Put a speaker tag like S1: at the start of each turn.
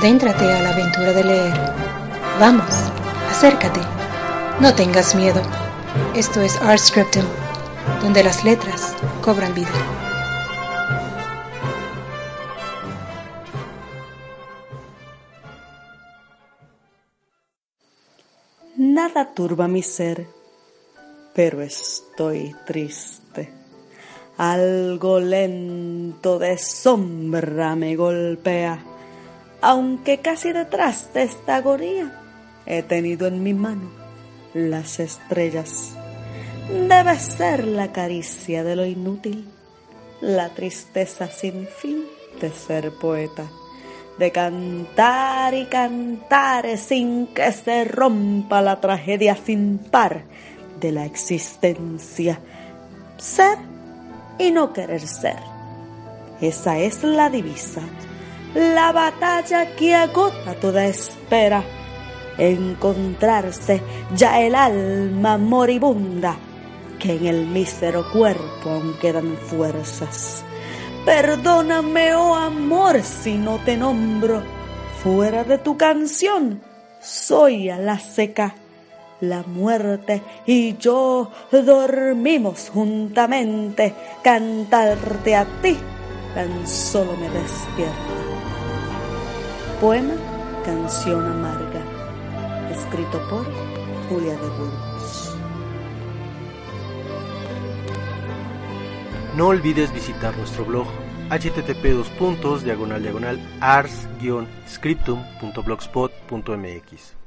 S1: Adéntrate a la aventura de leer. Vamos, acércate. No tengas miedo. Esto es Art Scriptum, donde las letras cobran vida.
S2: Nada turba mi ser, pero estoy triste. Algo lento de sombra me golpea, aunque casi detrás de esta agonía he tenido en mi mano las estrellas. Debe ser la caricia de lo inútil, la tristeza sin fin de ser poeta, de cantar y cantar sin que se rompa la tragedia sin par de la existencia. Ser y no querer ser. Esa es la divisa, la batalla que agota toda espera. Encontrarse ya el alma moribunda, que en el mísero cuerpo aún quedan fuerzas. Perdóname, oh amor, si no te nombro. Fuera de tu canción, soy a la seca la muerte y yo dormimos juntamente. Cantarte a ti tan solo me despierta. Poema Canción Amarga, escrito por Julia de Burgos.
S3: No olvides visitar nuestro blog http diagonal diagonal ars-scriptum.blogspot.mx